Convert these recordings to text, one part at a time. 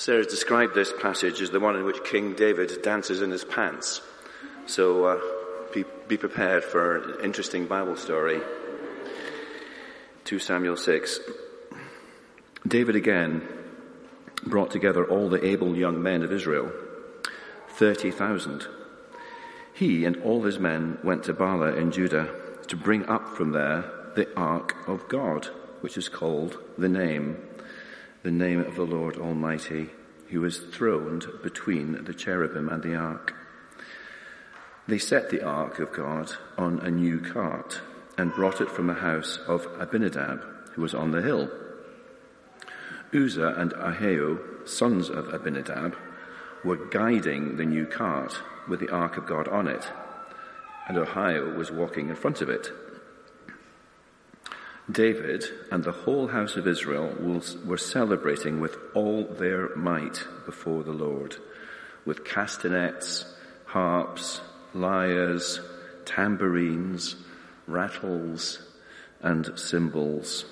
Sarah described this passage as the one in which King David dances in his pants. So uh, be, be prepared for an interesting Bible story. 2 Samuel 6. David again brought together all the able young men of Israel, 30,000. He and all his men went to Baalah in Judah to bring up from there the ark of God, which is called the name the name of the Lord Almighty, who was throned between the cherubim and the ark. They set the ark of God on a new cart and brought it from the house of Abinadab, who was on the hill. Uzzah and Ahio, sons of Abinadab, were guiding the new cart with the ark of God on it, and Ahio was walking in front of it. David and the whole house of Israel were celebrating with all their might before the Lord, with castanets, harps, lyres, tambourines, rattles, and cymbals.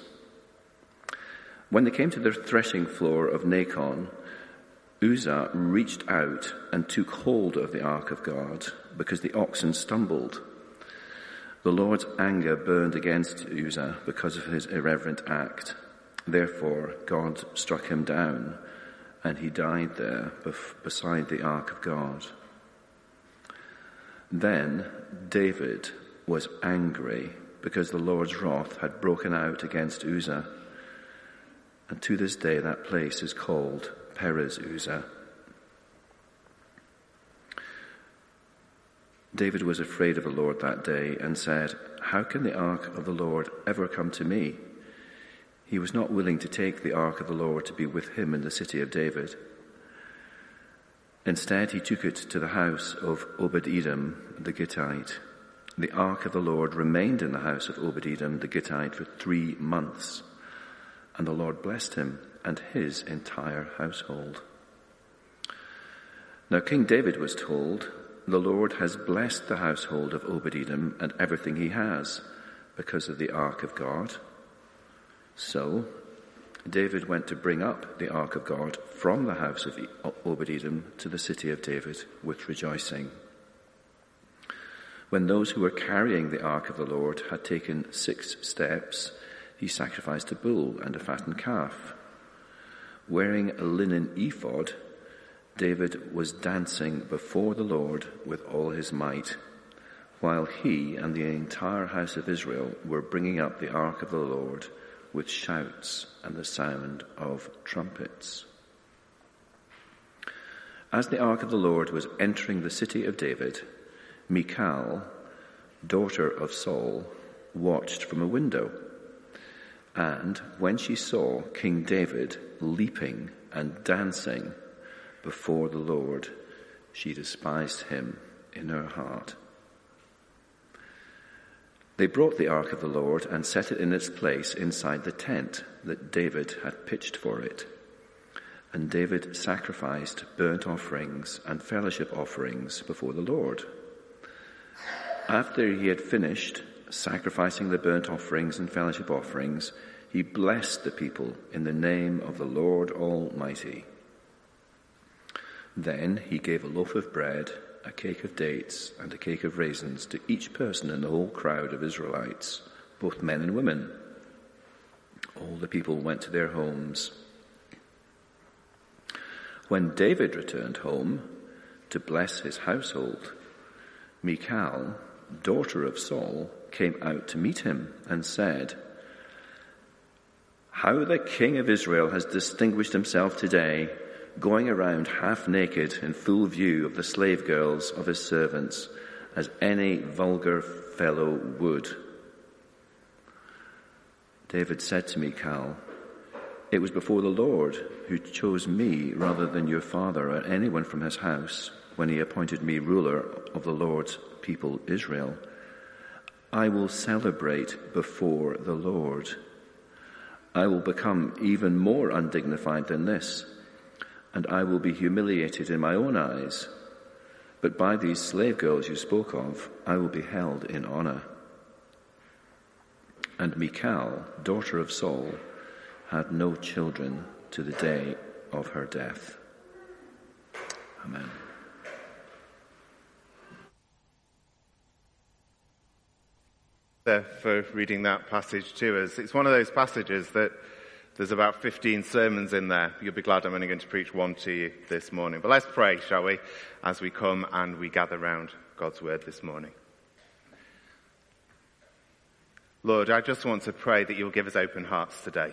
When they came to the threshing floor of Nacon, Uzzah reached out and took hold of the ark of God because the oxen stumbled. The Lord's anger burned against Uzzah because of his irreverent act. Therefore, God struck him down, and he died there beside the ark of God. Then David was angry because the Lord's wrath had broken out against Uzzah. And to this day, that place is called Perez Uzzah. David was afraid of the Lord that day and said, How can the ark of the Lord ever come to me? He was not willing to take the ark of the Lord to be with him in the city of David. Instead, he took it to the house of Obed Edom the Gittite. The ark of the Lord remained in the house of Obed Edom the Gittite for three months, and the Lord blessed him and his entire household. Now, King David was told, the Lord has blessed the household of Obed-Edom and everything he has because of the ark of God. So, David went to bring up the ark of God from the house of Obed-Edom to the city of David with rejoicing. When those who were carrying the ark of the Lord had taken six steps, he sacrificed a bull and a fattened calf. Wearing a linen ephod, David was dancing before the Lord with all his might, while he and the entire house of Israel were bringing up the ark of the Lord with shouts and the sound of trumpets. As the ark of the Lord was entering the city of David, Michal, daughter of Saul, watched from a window. And when she saw King David leaping and dancing before the Lord, she despised him in her heart. They brought the ark of the Lord and set it in its place inside the tent that David had pitched for it. And David sacrificed burnt offerings and fellowship offerings before the Lord. After he had finished sacrificing the burnt offerings and fellowship offerings, he blessed the people in the name of the Lord Almighty. Then he gave a loaf of bread, a cake of dates, and a cake of raisins to each person in the whole crowd of Israelites, both men and women. All the people went to their homes. When David returned home to bless his household, Michal, daughter of Saul, came out to meet him and said, How the king of Israel has distinguished himself today going around half naked in full view of the slave girls of his servants, as any vulgar fellow would. David said to me, Michal, It was before the Lord who chose me rather than your father or anyone from his house when he appointed me ruler of the Lord's people Israel. I will celebrate before the Lord. I will become even more undignified than this and I will be humiliated in my own eyes. But by these slave girls you spoke of, I will be held in honor. And Michal, daughter of Saul, had no children to the day of her death. Amen. There For reading that passage to us. It's one of those passages that there's about 15 sermons in there. You'll be glad I'm only going to preach one to you this morning. But let's pray, shall we, as we come and we gather round God's word this morning. Lord, I just want to pray that you'll give us open hearts today.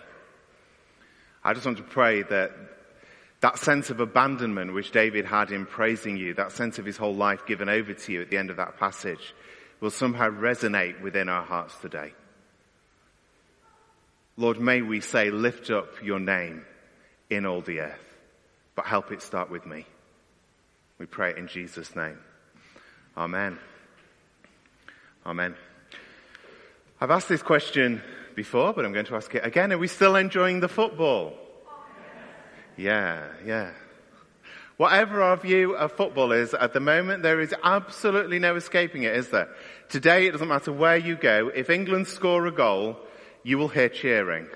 I just want to pray that that sense of abandonment which David had in praising you, that sense of his whole life given over to you at the end of that passage, will somehow resonate within our hearts today. Lord, may we say, lift up your name in all the earth, but help it start with me. We pray in Jesus' name. Amen. Amen. I've asked this question before, but I'm going to ask it again. Are we still enjoying the football? Yeah, yeah. Whatever our view of football is at the moment, there is absolutely no escaping it, is there? Today, it doesn't matter where you go. If England score a goal, you will hear cheering.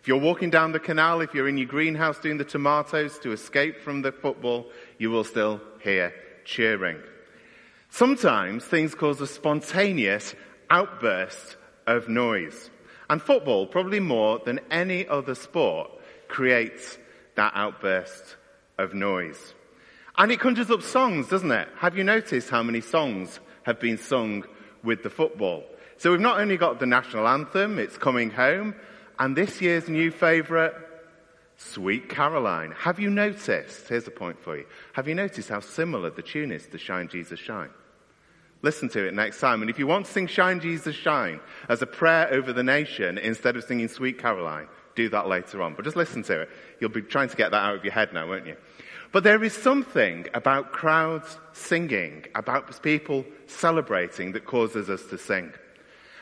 If you're walking down the canal, if you're in your greenhouse doing the tomatoes to escape from the football, you will still hear cheering. Sometimes things cause a spontaneous outburst of noise. And football, probably more than any other sport, creates that outburst of noise. And it conjures up songs, doesn't it? Have you noticed how many songs have been sung with the football? So we've not only got the national anthem, it's coming home, and this year's new favourite, Sweet Caroline. Have you noticed, here's a point for you, have you noticed how similar the tune is to Shine Jesus Shine? Listen to it next time. And if you want to sing Shine Jesus Shine as a prayer over the nation instead of singing Sweet Caroline, do that later on. But just listen to it. You'll be trying to get that out of your head now, won't you? But there is something about crowds singing, about people celebrating that causes us to sing.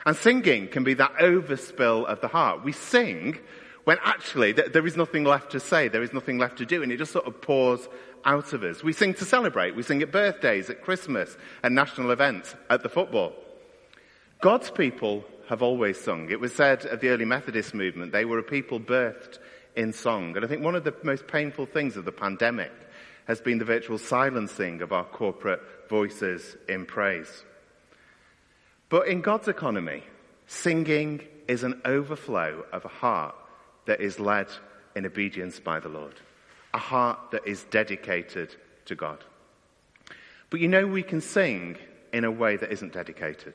And singing can be that overspill of the heart. We sing when actually there is nothing left to say, there is nothing left to do, and it just sort of pours out of us. We sing to celebrate. We sing at birthdays, at Christmas, at national events, at the football. God's people have always sung. It was said of the early Methodist movement, they were a people birthed in song. And I think one of the most painful things of the pandemic has been the virtual silencing of our corporate voices in praise. But in God's economy, singing is an overflow of a heart that is led in obedience by the Lord a heart that is dedicated to God. But you know, we can sing in a way that isn't dedicated.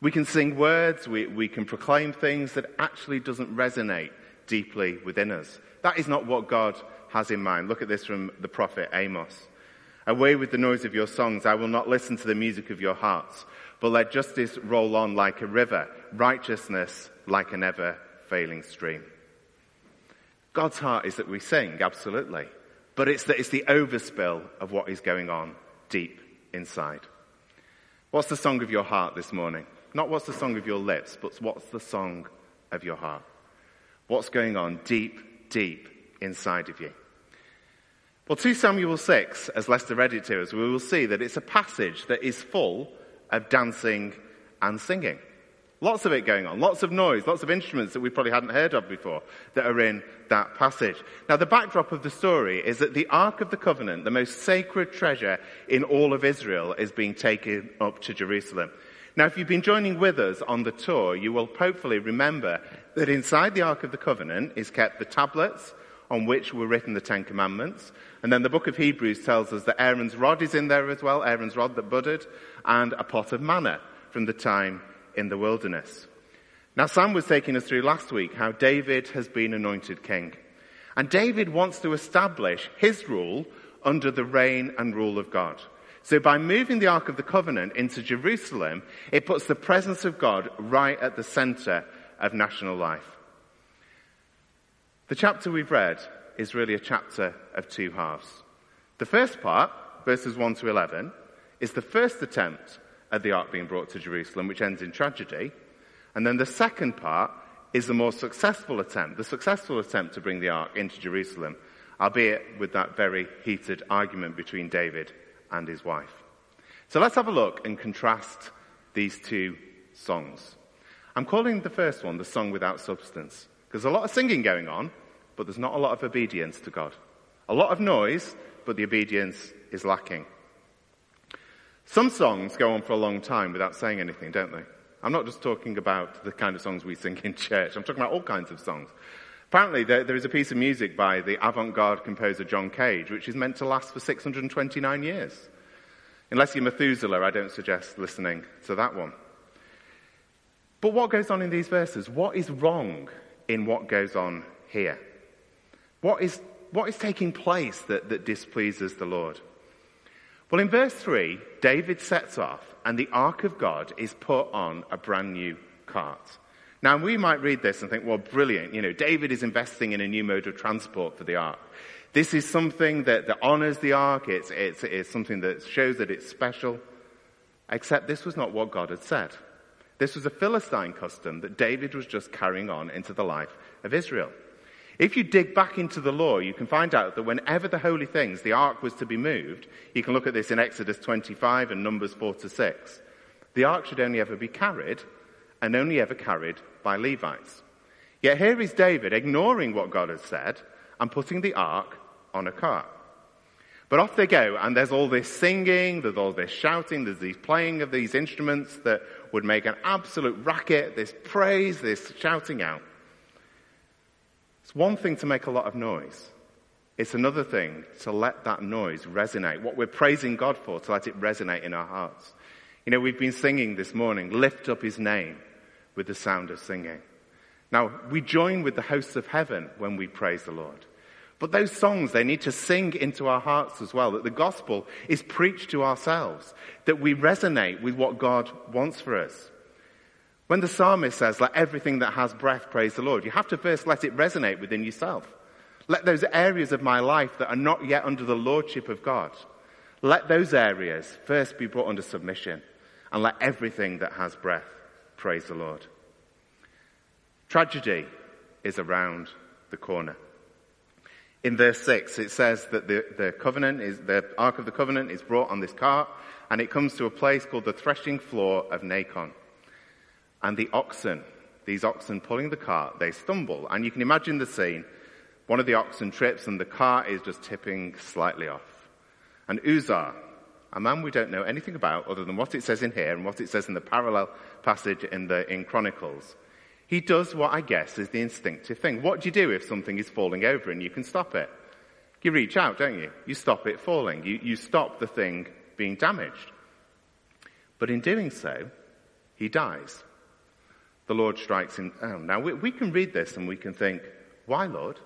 We can sing words, we, we can proclaim things that actually doesn't resonate deeply within us. That is not what God has in mind. Look at this from the prophet Amos. Away with the noise of your songs. I will not listen to the music of your hearts, but let justice roll on like a river, righteousness like an ever failing stream. God's heart is that we sing, absolutely. But it's, that it's the overspill of what is going on deep inside. What's the song of your heart this morning? Not what's the song of your lips, but what's the song of your heart? What's going on deep, deep inside of you? Well, 2 Samuel 6, as Lester read it to us, we will see that it's a passage that is full of dancing and singing. Lots of it going on, lots of noise, lots of instruments that we probably hadn't heard of before that are in that passage. Now, the backdrop of the story is that the Ark of the Covenant, the most sacred treasure in all of Israel, is being taken up to Jerusalem. Now, if you've been joining with us on the tour, you will hopefully remember that inside the Ark of the Covenant is kept the tablets on which were written the Ten Commandments. And then the book of Hebrews tells us that Aaron's rod is in there as well, Aaron's rod that budded, and a pot of manna from the time in the wilderness. Now, Sam was taking us through last week how David has been anointed king. And David wants to establish his rule under the reign and rule of God. So by moving the Ark of the Covenant into Jerusalem, it puts the presence of God right at the center of national life. The chapter we've read is really a chapter of two halves. The first part, verses 1 to 11, is the first attempt at the ark being brought to Jerusalem, which ends in tragedy. And then the second part is the more successful attempt, the successful attempt to bring the ark into Jerusalem, albeit with that very heated argument between David and his wife. So let's have a look and contrast these two songs. I'm calling the first one the song without substance, because a lot of singing going on, but there's not a lot of obedience to God. A lot of noise, but the obedience is lacking. Some songs go on for a long time without saying anything, don't they? I'm not just talking about the kind of songs we sing in church. I'm talking about all kinds of songs. Apparently, there, there is a piece of music by the avant-garde composer John Cage, which is meant to last for 629 years. Unless you're Methuselah, I don't suggest listening to that one. But what goes on in these verses? What is wrong in what goes on here? What is, what is taking place that, that displeases the Lord? Well, in verse 3, David sets off, and the ark of God is put on a brand new cart. Now, we might read this and think, well, brilliant. You know, David is investing in a new mode of transport for the ark. This is something that, that honors the ark. It's, it's, it's something that shows that it's special. Except this was not what God had said. This was a Philistine custom that David was just carrying on into the life of Israel. If you dig back into the law, you can find out that whenever the holy things, the ark was to be moved, you can look at this in Exodus 25 and Numbers 4 to 6. The ark should only ever be carried and only ever carried by Levites. Yet here is David ignoring what God has said and putting the ark on a cart. But off they go, and there's all this singing, there's all this shouting, there's these playing of these instruments that would make an absolute racket, this praise, this shouting out. It's one thing to make a lot of noise. It's another thing to let that noise resonate. What we're praising God for, to let it resonate in our hearts. You know, we've been singing this morning, lift up his name with the sound of singing. Now, we join with the hosts of heaven when we praise the Lord. But those songs, they need to sing into our hearts as well, that the gospel is preached to ourselves, that we resonate with what God wants for us. When the psalmist says, let everything that has breath praise the Lord, you have to first let it resonate within yourself. Let those areas of my life that are not yet under the lordship of God, let those areas first be brought under submission and let everything that has breath praise the Lord. Tragedy is around the corner. In verse 6, it says that the, the covenant is, the Ark of the Covenant is brought on this cart and it comes to a place called the threshing floor of Nacon. And the oxen, these oxen pulling the cart, they stumble. And you can imagine the scene. One of the oxen trips and the cart is just tipping slightly off. And Uzzah, a man we don't know anything about other than what it says in here and what it says in the parallel passage in the, in Chronicles, he does what I guess is the instinctive thing. What do you do if something is falling over and you can stop it? You reach out, don't you? You stop it falling. You, you stop the thing being damaged. But in doing so, he dies the Lord strikes him down. Oh, now, we, we can read this and we can think, why, Lord?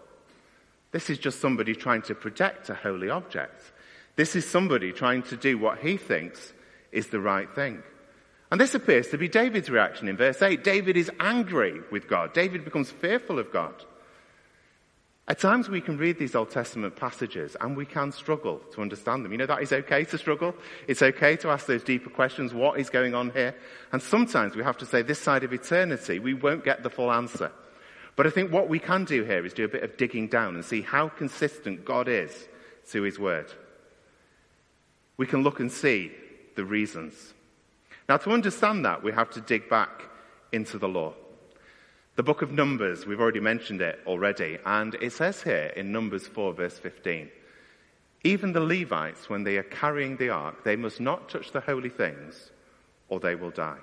This is just somebody trying to protect a holy object. This is somebody trying to do what he thinks is the right thing. And this appears to be David's reaction in verse 8. David is angry with God. David becomes fearful of God. At times we can read these Old Testament passages and we can struggle to understand them. You know, that is okay to struggle. It's okay to ask those deeper questions. What is going on here? And sometimes we have to say this side of eternity, we won't get the full answer. But I think what we can do here is do a bit of digging down and see how consistent God is to his word. We can look and see the reasons. Now to understand that, we have to dig back into the law. The book of Numbers, we've already mentioned it already, and it says here in Numbers 4 verse 15, even the Levites, when they are carrying the ark, they must not touch the holy things or they will die.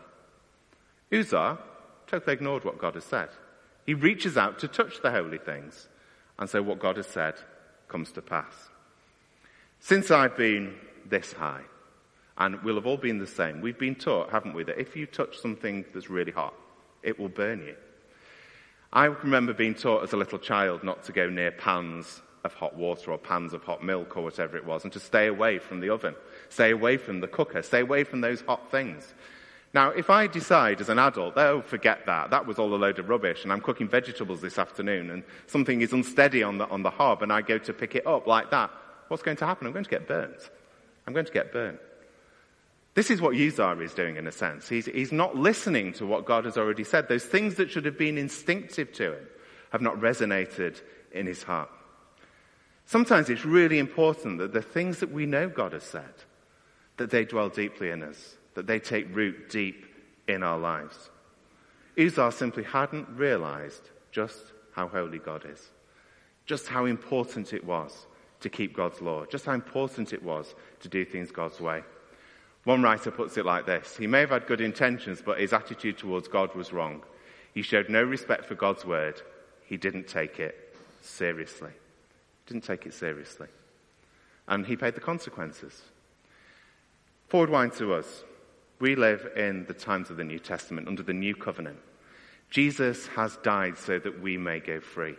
Uzzah totally ignored what God has said. He reaches out to touch the holy things, and so what God has said comes to pass. Since I've been this high, and we'll have all been the same, we've been taught, haven't we, that if you touch something that's really hot, it will burn you. I remember being taught as a little child not to go near pans of hot water or pans of hot milk or whatever it was and to stay away from the oven, stay away from the cooker, stay away from those hot things. Now, if I decide as an adult, oh, forget that, that was all a load of rubbish, and I'm cooking vegetables this afternoon, and something is unsteady on the, on the hob, and I go to pick it up like that, what's going to happen? I'm going to get burnt. I'm going to get burnt. This is what Uzzah is doing in a sense. He's, he's not listening to what God has already said. Those things that should have been instinctive to him have not resonated in his heart. Sometimes it's really important that the things that we know God has said, that they dwell deeply in us, that they take root deep in our lives. Uzzah simply hadn't realized just how holy God is. just how important it was to keep God's law, just how important it was to do things God's way. One writer puts it like this He may have had good intentions, but his attitude towards God was wrong. He showed no respect for God's word. He didn't take it seriously. Didn't take it seriously. And he paid the consequences. Forward wind to us. We live in the times of the New Testament, under the new covenant. Jesus has died so that we may go free.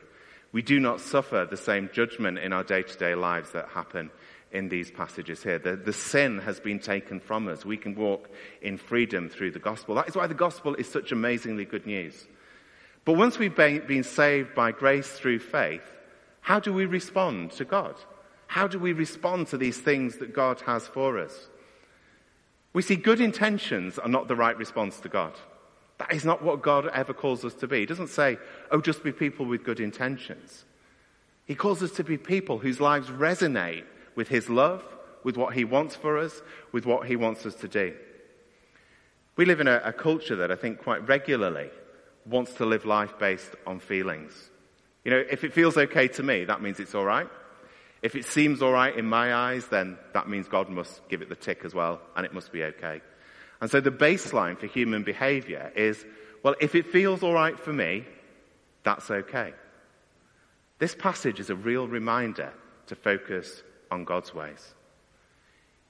We do not suffer the same judgment in our day to day lives that happen in these passages here. The, the sin has been taken from us. We can walk in freedom through the gospel. That is why the gospel is such amazingly good news. But once we've been saved by grace through faith, how do we respond to God? How do we respond to these things that God has for us? We see good intentions are not the right response to God. That is not what God ever calls us to be. He doesn't say, oh, just be people with good intentions. He calls us to be people whose lives resonate with His love, with what He wants for us, with what He wants us to do. We live in a, a culture that I think quite regularly wants to live life based on feelings. You know, if it feels okay to me, that means it's all right. If it seems all right in my eyes, then that means God must give it the tick as well, and it must be okay. And so the baseline for human behavior is, well, if it feels all right for me, that's okay. This passage is a real reminder to focus on God's ways.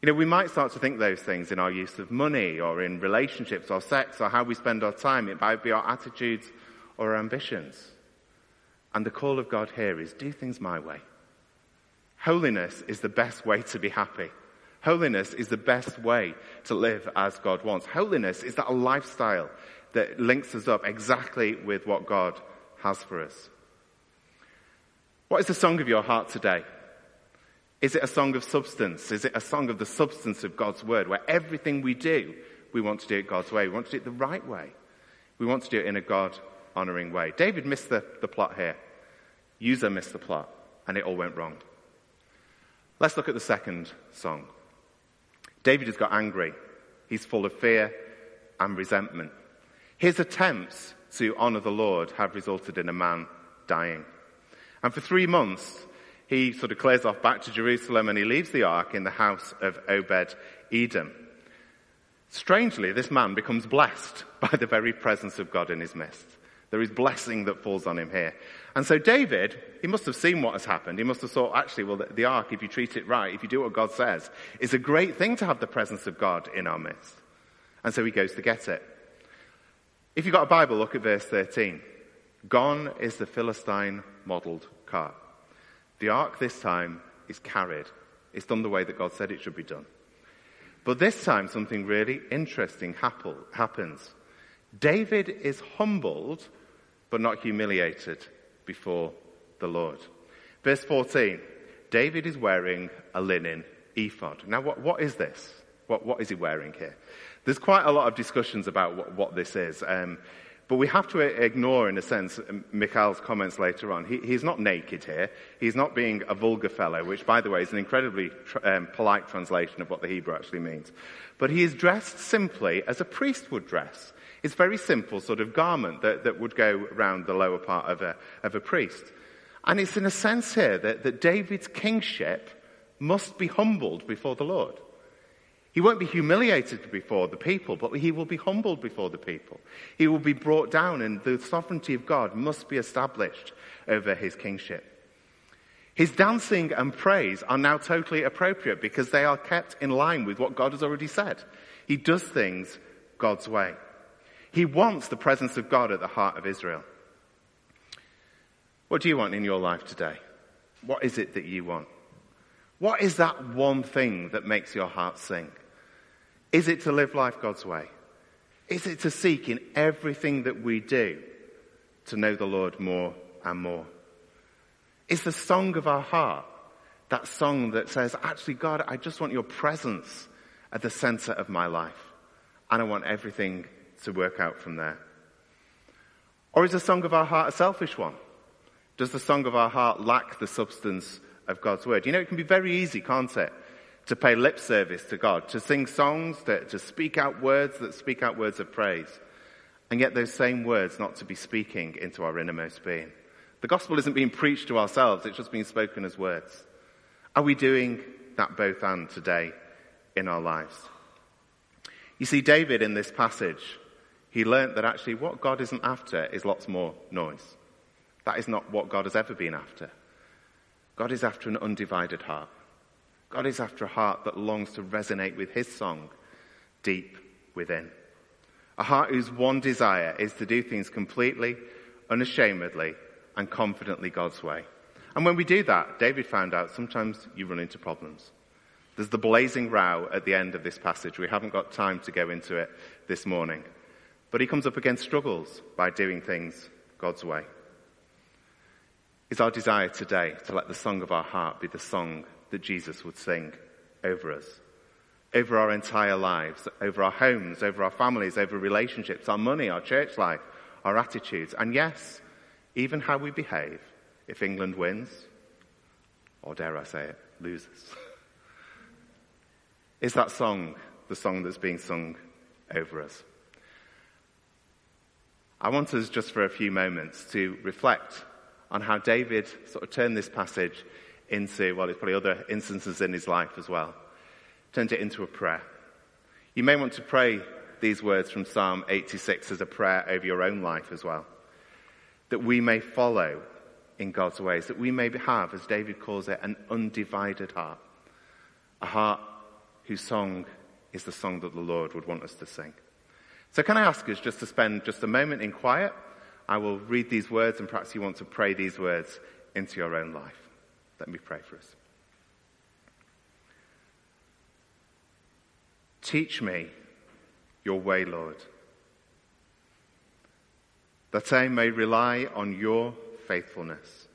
You know, we might start to think those things in our use of money or in relationships or sex or how we spend our time. It might be our attitudes or our ambitions. And the call of God here is do things my way. Holiness is the best way to be happy. Holiness is the best way to live as God wants. Holiness is that a lifestyle that links us up exactly with what God has for us. What is the song of your heart today? Is it a song of substance? Is it a song of the substance of God's word where everything we do, we want to do it God's way. We want to do it the right way. We want to do it in a God honoring way. David missed the, the plot here. Uzzah missed the plot and it all went wrong. Let's look at the second song. David has got angry. He's full of fear and resentment. His attempts to honor the Lord have resulted in a man dying. And for three months, he sort of clears off back to Jerusalem and he leaves the ark in the house of Obed Edom. Strangely, this man becomes blessed by the very presence of God in his midst. There is blessing that falls on him here. And so David, he must have seen what has happened. He must have thought, actually, well, the, the ark, if you treat it right, if you do what God says, is a great thing to have the presence of God in our midst. And so he goes to get it. If you've got a Bible, look at verse 13. Gone is the Philistine modeled cart. The ark this time is carried. It's done the way that God said it should be done. But this time something really interesting happens. David is humbled, but not humiliated before the Lord. Verse 14. David is wearing a linen ephod. Now what, what is this? What, what is he wearing here? There's quite a lot of discussions about what, what this is. Um, but we have to ignore, in a sense, Michal's comments later on. He, he's not naked here. He's not being a vulgar fellow, which, by the way, is an incredibly um, polite translation of what the Hebrew actually means. But he is dressed simply as a priest would dress. It's very simple sort of garment that, that would go around the lower part of a, of a priest. And it's in a sense here that, that David's kingship must be humbled before the Lord. He won't be humiliated before the people, but he will be humbled before the people. He will be brought down, and the sovereignty of God must be established over his kingship. His dancing and praise are now totally appropriate because they are kept in line with what God has already said. He does things God's way. He wants the presence of God at the heart of Israel. What do you want in your life today? What is it that you want? What is that one thing that makes your heart sing? Is it to live life God's way? Is it to seek in everything that we do to know the Lord more and more? Is the song of our heart that song that says, actually, God, I just want your presence at the center of my life. And I want everything to work out from there. Or is the song of our heart a selfish one? Does the song of our heart lack the substance of God's word? You know, it can be very easy, can't it? to pay lip service to God, to sing songs, to, to speak out words that speak out words of praise. And yet those same words not to be speaking into our innermost being. The gospel isn't being preached to ourselves, it's just being spoken as words. Are we doing that both and today in our lives? You see, David in this passage, he learnt that actually what God isn't after is lots more noise. That is not what God has ever been after. God is after an undivided heart. God is after a heart that longs to resonate with his song deep within. A heart whose one desire is to do things completely, unashamedly, and confidently God's way. And when we do that, David found out sometimes you run into problems. There's the blazing row at the end of this passage. We haven't got time to go into it this morning. But he comes up against struggles by doing things God's way. Is our desire today to let the song of our heart be the song that Jesus would sing over us? Over our entire lives, over our homes, over our families, over relationships, our money, our church life, our attitudes, and yes, even how we behave if England wins, or dare I say it, loses. Is that song the song that's being sung over us? I want us just for a few moments to reflect on how David sort of turned this passage into, well, there's probably other instances in his life as well, turned it into a prayer. You may want to pray these words from Psalm 86 as a prayer over your own life as well. That we may follow in God's ways, that we may have, as David calls it, an undivided heart. A heart whose song is the song that the Lord would want us to sing. So can I ask us just to spend just a moment in quiet? I will read these words and perhaps you want to pray these words into your own life. Let me pray for us. Teach me your way, Lord, that I may rely on your faithfulness.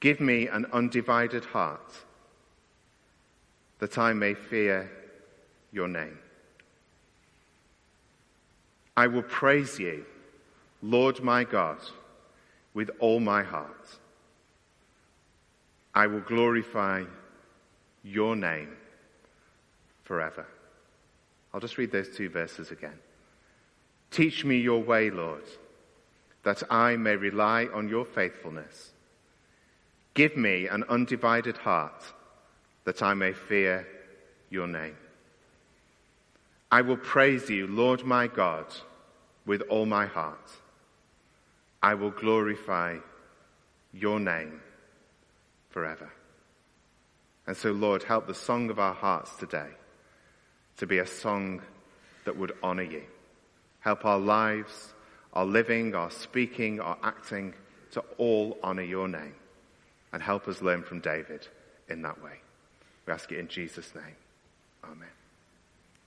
Give me an undivided heart that I may fear your name. I will praise you, Lord my God, with all my heart. I will glorify your name forever. I'll just read those two verses again. Teach me your way, Lord, that I may rely on your faithfulness. Give me an undivided heart that I may fear your name. I will praise you, Lord my God, with all my heart. I will glorify your name forever. And so, Lord, help the song of our hearts today to be a song that would honor you. Help our lives, our living, our speaking, our acting to all honor your name. And help us learn from David in that way. We ask it in Jesus' name. Amen.